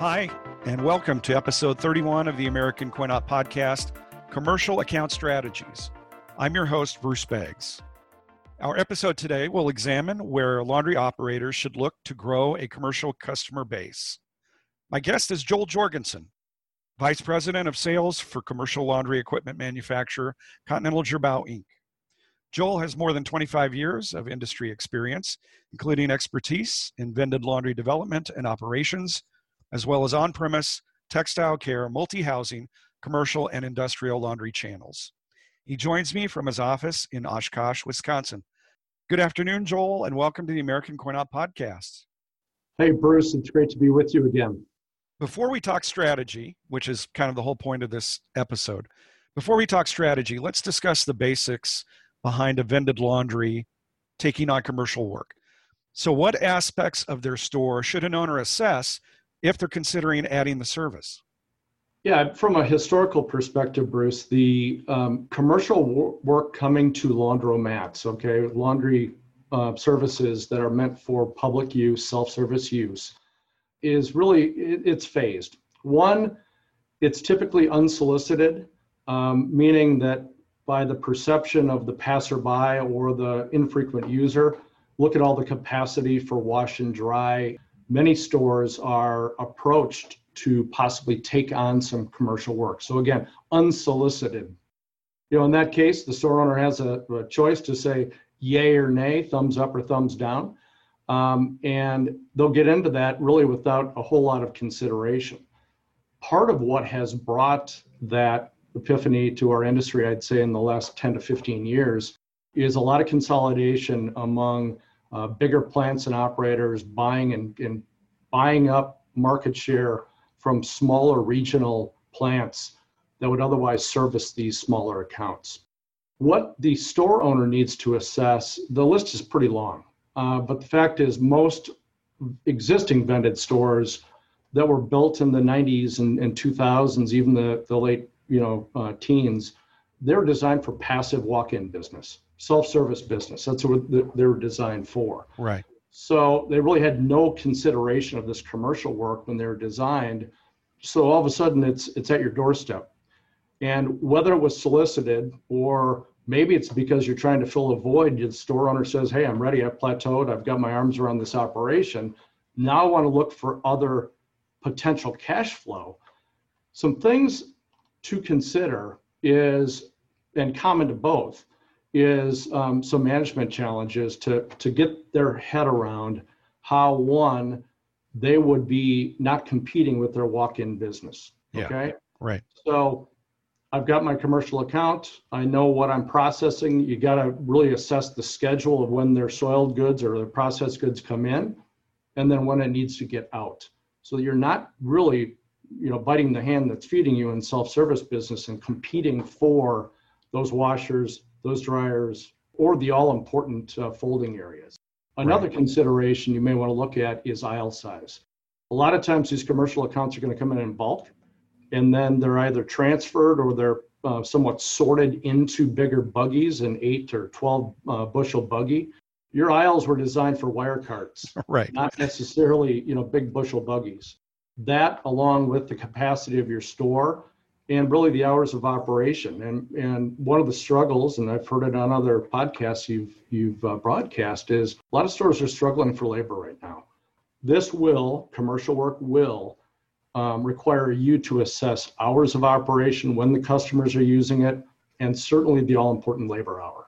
Hi, and welcome to episode 31 of the American Coin-Op podcast, Commercial Account Strategies. I'm your host, Bruce Beggs. Our episode today will examine where laundry operators should look to grow a commercial customer base. My guest is Joel Jorgensen, Vice President of Sales for commercial laundry equipment manufacturer Continental Girbau Inc. Joel has more than 25 years of industry experience, including expertise in vended laundry development and operations, as well as on premise, textile care, multi housing, commercial, and industrial laundry channels. He joins me from his office in Oshkosh, Wisconsin. Good afternoon, Joel, and welcome to the American Coin-Op podcast. Hey, Bruce, it's great to be with you again. Before we talk strategy, which is kind of the whole point of this episode, before we talk strategy, let's discuss the basics behind a vended laundry taking on commercial work. So, what aspects of their store should an owner assess if they're considering adding the service? Yeah, from a historical perspective, Bruce, the um, commercial work coming to laundromats, okay, laundry uh, services that are meant for public use, self-service use, is really it, it's phased. One, it's typically unsolicited, um, meaning that by the perception of the passerby or the infrequent user, look at all the capacity for wash and dry many stores are approached to possibly take on some commercial work. So again, unsolicited. You know, in that case, the store owner has a, a choice to say yay or nay, thumbs up or thumbs down. Um, and they'll get into that really without a whole lot of consideration. Part of what has brought that epiphany to our industry, I'd say in the last 10 to 15 years, is a lot of consolidation among uh, bigger plants and operators buying and, and buying up market share from smaller regional plants that would otherwise service these smaller accounts. What the store owner needs to assess, the list is pretty long, uh, but the fact is, most existing vended stores that were built in the 90s and, and 2000s, even the, the late you know uh, teens, they're designed for passive walk-in business self-service business. That's what they're designed for. Right. So they really had no consideration of this commercial work when they were designed. So all of a sudden, it's it's at your doorstep, and whether it was solicited or maybe it's because you're trying to fill a void. The store owner says, "Hey, I'm ready. I've plateaued. I've got my arms around this operation. Now I want to look for other potential cash flow." Some things to consider is, and common to both, is um, some management challenges to to get their head around how one they would be not competing with their walk-in business. Yeah, okay. Right. So I've got my commercial account. I know what I'm processing. You got to really assess the schedule of when their soiled goods or their processed goods come in, and then when it needs to get out. So you're not really, you know, biting the hand that's feeding you in self-service business and competing for those washers, those dryers, or the all important uh, folding areas. Another right. consideration you may want to look at is aisle size. A lot of times these commercial accounts are going to come in in bulk, and then they're either transferred or they're uh, somewhat sorted into bigger buggies, an eight or 12 uh, bushel buggy. Your aisles were designed for wire carts, right? Not necessarily, you know, big bushel buggies. That, along with the capacity of your store, and really the hours of operation. And and one of the struggles, and I've heard it on other podcasts you've you've uh, broadcast, is a lot of stores are struggling for labor right now. This will commercial work will um, require you to assess hours of operation when the customers are using it, and certainly the all important labor hour.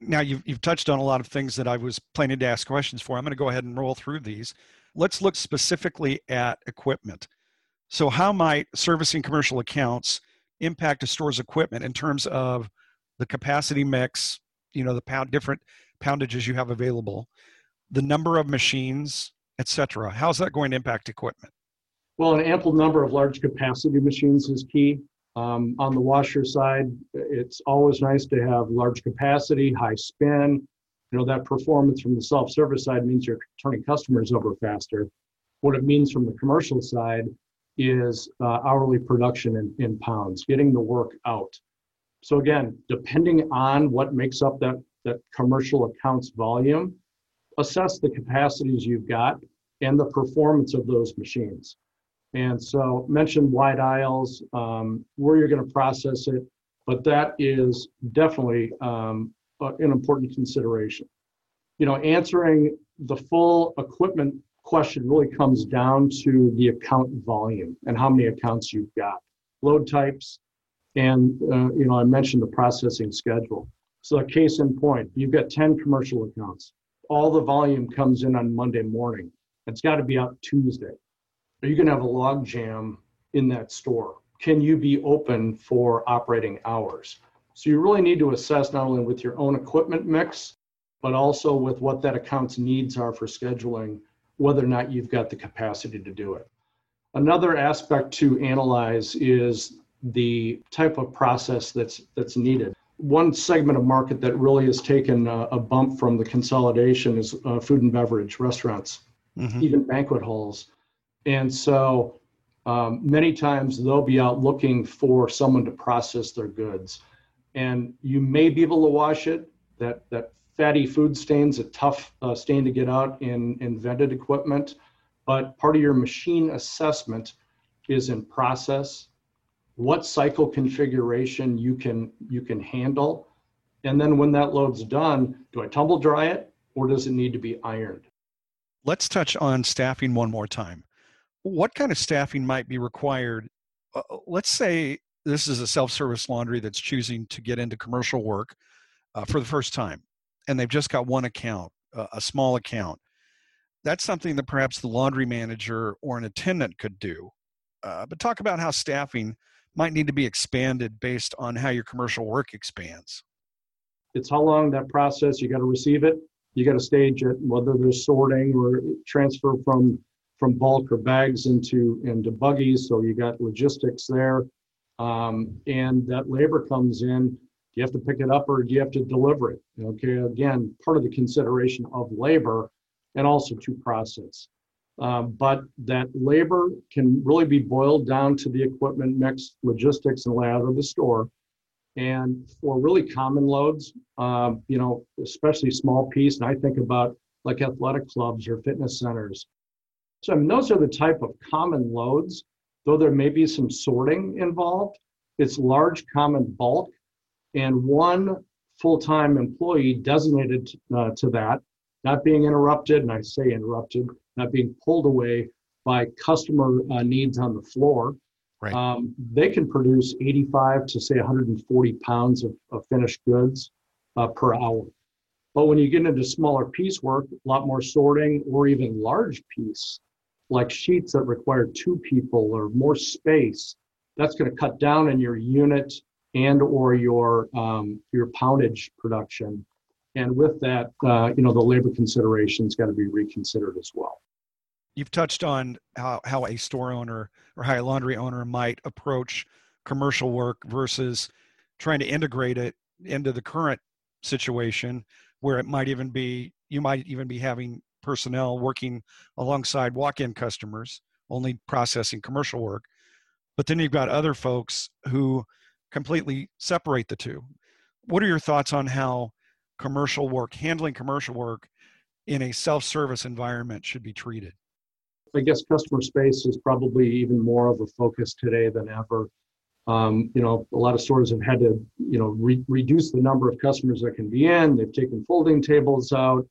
Now you've you've touched on a lot of things that I was planning to ask questions for. I'm going to go ahead and roll through these. Let's look specifically at equipment. So, how might servicing commercial accounts impact a store's equipment in terms of the capacity mix, you know, the pound different poundages you have available, the number of machines, etc. How's that going to impact equipment? Well, an ample number of large capacity machines is key. Um, on the washer side, it's always nice to have large capacity, high spin. You know, that performance from the self service side means you're turning customers over faster. What it means from the commercial side is uh, hourly production in, in pounds, getting the work out. So again, depending on what makes up that, that commercial accounts volume, assess the capacities you've got and the performance of those machines. And so mentioned wide aisles, um, where you're going to process it, but that is definitely um, an important consideration. You know, answering the full equipment question really comes down to the account volume and how many accounts you've got, load types, and uh, you know I mentioned the processing schedule. So a case in point, you've got 10 commercial accounts. All the volume comes in on Monday morning. It's got to be out Tuesday. Are you going to have a log jam in that store? Can you be open for operating hours? So you really need to assess not only with your own equipment mix, but also with what that account's needs are for scheduling, whether or not you've got the capacity to do it. Another aspect to analyze is the type of process that's that's needed. One segment of market that really has taken a, a bump from the consolidation is uh, food and beverage restaurants, mm-hmm. even banquet halls, and so um, many times they'll be out looking for someone to process their goods, and you may be able to wash it. That that fatty food stains a tough uh, stain to get out in in vended equipment, but part of your machine assessment is in process. What cycle configuration you can you can handle. And then when that load's done do i tumble dry it or does it need to be ironed? Let's touch on staffing one more time. What kind of staffing might be required? Uh, let's say this is a self-service laundry that's choosing to get into commercial work uh, for the first time and they've just got one account uh, a small account that's something that perhaps the laundry manager or an attendant could do uh, but talk about how staffing might need to be expanded based on how your commercial work expands. It's how long that process, you got to receive it, you got to stage it, whether there's sorting or transfer from from bulk or bags into into buggies. So you got logistics there, um, and that labor comes in. Do you have to pick it up or do you have to deliver it? Okay, again, part of the consideration of labor and also to process. Um, but that labor can really be boiled down to the equipment mix, logistics, and layout of the store. And for really common loads, um, you know, especially small piece, and I think about like athletic clubs or fitness centers. So I mean, those are the type of common loads, though there may be some sorting involved. It's large common bulk, and one full-time employee designated uh, to that, not being interrupted, and I say interrupted, not being pulled away by customer uh, needs on the floor. Right. Um, they can produce 85 to say 140 pounds of, of finished goods uh, per hour. But when you get into smaller piecework, a lot more sorting, or even large piece, like sheets that require two people or more space, that's going to cut down on your unit and or your um, your poundage production. And with that, uh, you know, the labor considerations got to be reconsidered as well you've touched on how, how a store owner or how a laundry owner might approach commercial work versus trying to integrate it into the current situation where it might even be you might even be having personnel working alongside walk-in customers only processing commercial work but then you've got other folks who completely separate the two what are your thoughts on how commercial work handling commercial work in a self-service environment should be treated I guess customer space is probably even more of a focus today than ever. Um, you know, a lot of stores have had to, you know, re- reduce the number of customers that can be in. They've taken folding tables out,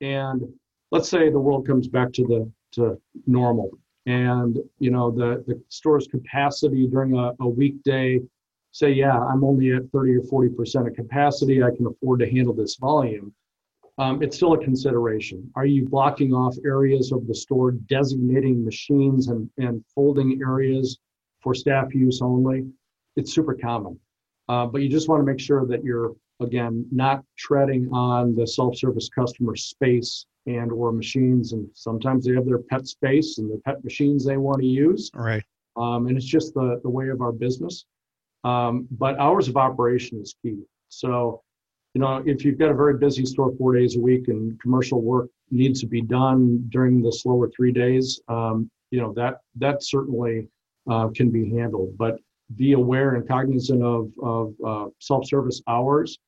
and let's say the world comes back to the to normal, and you know the the store's capacity during a, a weekday. Say, yeah, I'm only at 30 or 40 percent of capacity. I can afford to handle this volume um, it's still a consideration. Are you blocking off areas of the store, designating machines and, and folding areas for staff use only? It's super common. Uh, but you just want to make sure that you're, again, not treading on the self-service customer space and or machines. And sometimes they have their pet space and the pet machines they want to use. Right. Um, and it's just the, the way of our business. Um, but hours of operation is key. So you know, if you've got a very busy store four days a week and commercial work needs to be done during the slower three days, um, you know, that that certainly uh, can be handled. But be aware and cognizant of, of uh, self-service hours.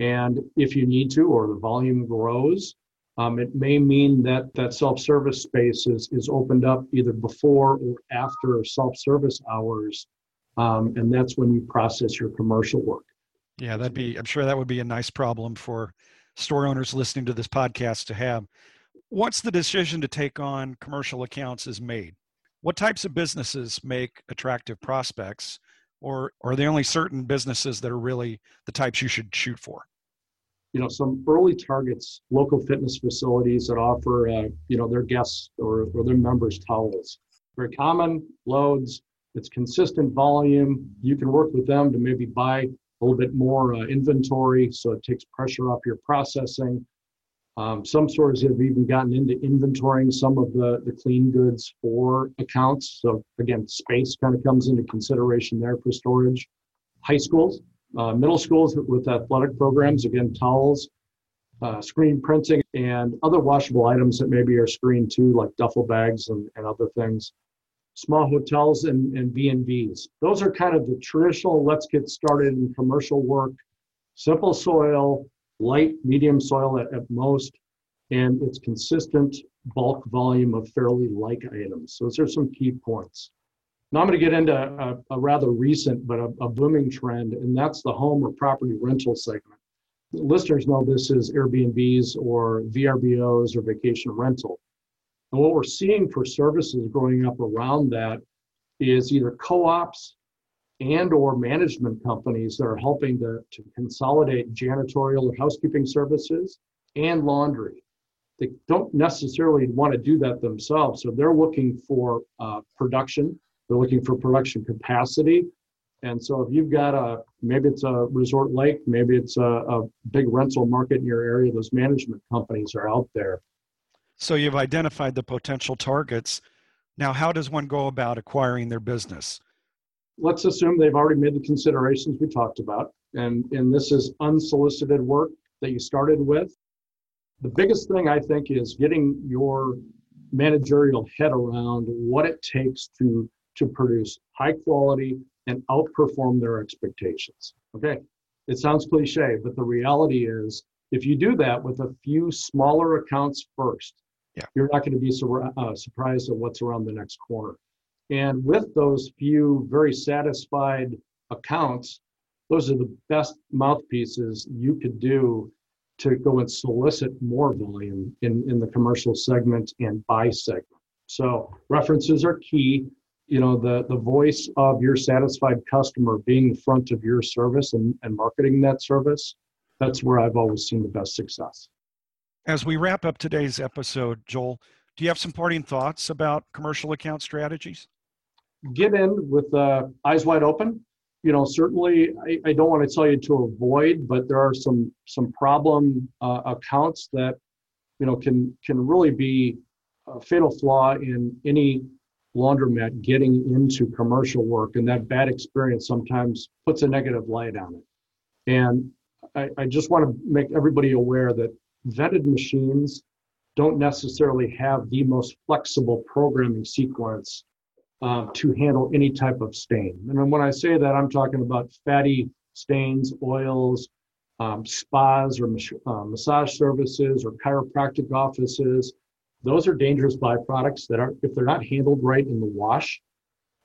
And if you need to, or the volume grows, Um, it may mean that that self-service space is, is opened up either before or after self-service hours, um, and that's when you process your commercial work. Yeah, that'd be. I'm sure that would be a nice problem for store owners listening to this podcast to have. Once the decision to take on commercial accounts is made, what types of businesses make attractive prospects, or, or are there only certain businesses that are really the types you should shoot for? You know some early targets local fitness facilities that offer uh, you know their guests or, or their members towels. Very common loads it's consistent volume. You can work with them to maybe buy a little bit more uh, inventory so it takes pressure off your processing. Um, some stores have even gotten into inventorying some of the, the clean goods for accounts. So again space kind of comes into consideration there for storage. High schools uh, middle schools with athletic programs, again, towels, uh, screen printing, and other washable items that maybe are screened too, like duffel bags and, and other things. Small hotels and, and B&Bs. Those are kind of the traditional, let's get started in commercial work, simple soil, light, medium soil at, at most, and it's consistent bulk volume of fairly like items. So those are some key points. Now I'm going to get into a, a rather recent but a, a, booming trend, and that's the home or property rental segment. Listeners know this is Airbnbs or VRBOs or vacation rental. And what we're seeing for services growing up around that is either co-ops and or management companies that are helping to, to consolidate janitorial or housekeeping services and laundry. They don't necessarily want to do that themselves, so they're looking for uh, production they're looking for production capacity. And so if you've got a, maybe it's a resort lake, maybe it's a, a big rental market in your area, those management companies are out there. So you've identified the potential targets. Now, how does one go about acquiring their business? Let's assume they've already made the considerations we talked about. And, and this is unsolicited work that you started with. The biggest thing I think is getting your managerial head around what it takes to to produce high quality and outperform their expectations. Okay, it sounds cliche, but the reality is if you do that with a few smaller accounts first, yeah. you're not going to be sur- uh, surprised at what's around the next corner. And with those few very satisfied accounts, those are the best mouthpieces you could do to go and solicit more volume in, in the commercial segment and buy segment. So references are key you know the the voice of your satisfied customer being the front of your service and, and marketing that service that's where i've always seen the best success. As we wrap up today's episode joel do you have some parting thoughts about commercial account strategies? Get in with uh, eyes wide open. You know certainly I, I, don't want to tell you to avoid but there are some some problem uh, accounts that you know can can really be a fatal flaw in any laundromat getting into commercial work, and that bad experience sometimes puts a negative light on it. And I, I just want to make everybody aware that vended machines don't necessarily have the most flexible programming sequence uh, to handle any type of stain. And when I say that, I'm talking about fatty stains, oils, um, spas or uh, massage services or chiropractic offices, those are dangerous byproducts that are, if they're not handled right in the wash,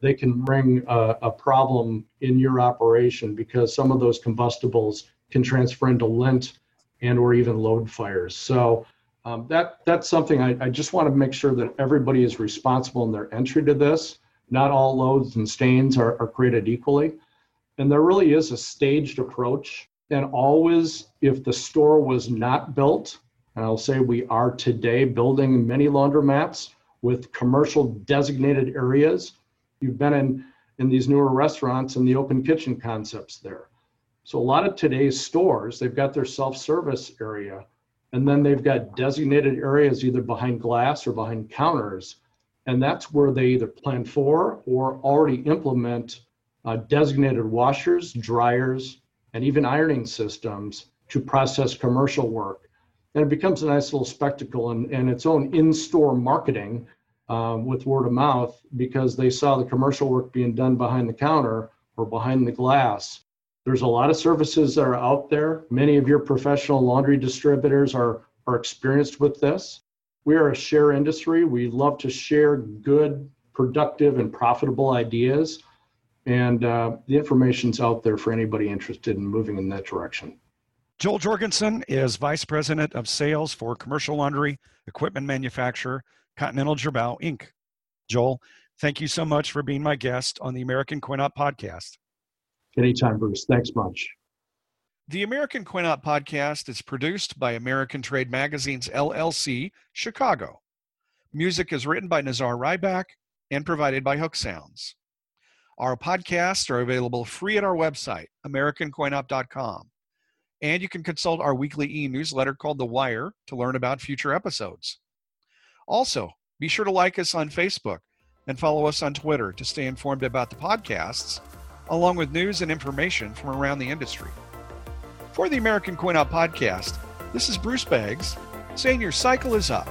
they can bring a, a problem in your operation because some of those combustibles can transfer into lint and or even load fires. So um, that that's something I, I just want to make sure that everybody is responsible in their entry to this. Not all loads and stains are, are created equally. And there really is a staged approach. And always, if the store was not built and I'll say we are today building many laundromats with commercial designated areas. You've been in, in these newer restaurants and the open kitchen concepts there. So a lot of today's stores, they've got their self-service area, and then they've got designated areas either behind glass or behind counters. And that's where they either plan for or already implement uh, designated washers, dryers, and even ironing systems to process commercial work and it becomes a nice little spectacle and, and its own in-store marketing um, with word of mouth because they saw the commercial work being done behind the counter or behind the glass. There's a lot of services that are out there. Many of your professional laundry distributors are are experienced with this. We are a share industry. We love to share good, productive, and profitable ideas. And uh, the information's out there for anybody interested in moving in that direction. Joel Jorgensen is Vice President of Sales for commercial laundry equipment manufacturer Continental Girbau Inc. Joel, thank you so much for being my guest on the American Coin-Op podcast. Anytime, Bruce. Thanks much. The American Coin-Op podcast is produced by American Trade Magazines LLC, Chicago. Music is written by Nazar Rybak and provided by Hook Sounds. Our podcasts are available free at our website, AmericanCoinOp.com. And you can consult our weekly e newsletter called The Wire to learn about future episodes. Also, be sure to like us on Facebook and follow us on Twitter to stay informed about the podcasts, along with news and information from around the industry. For the American Coin-Op podcast, this is Bruce Beggs saying your cycle is up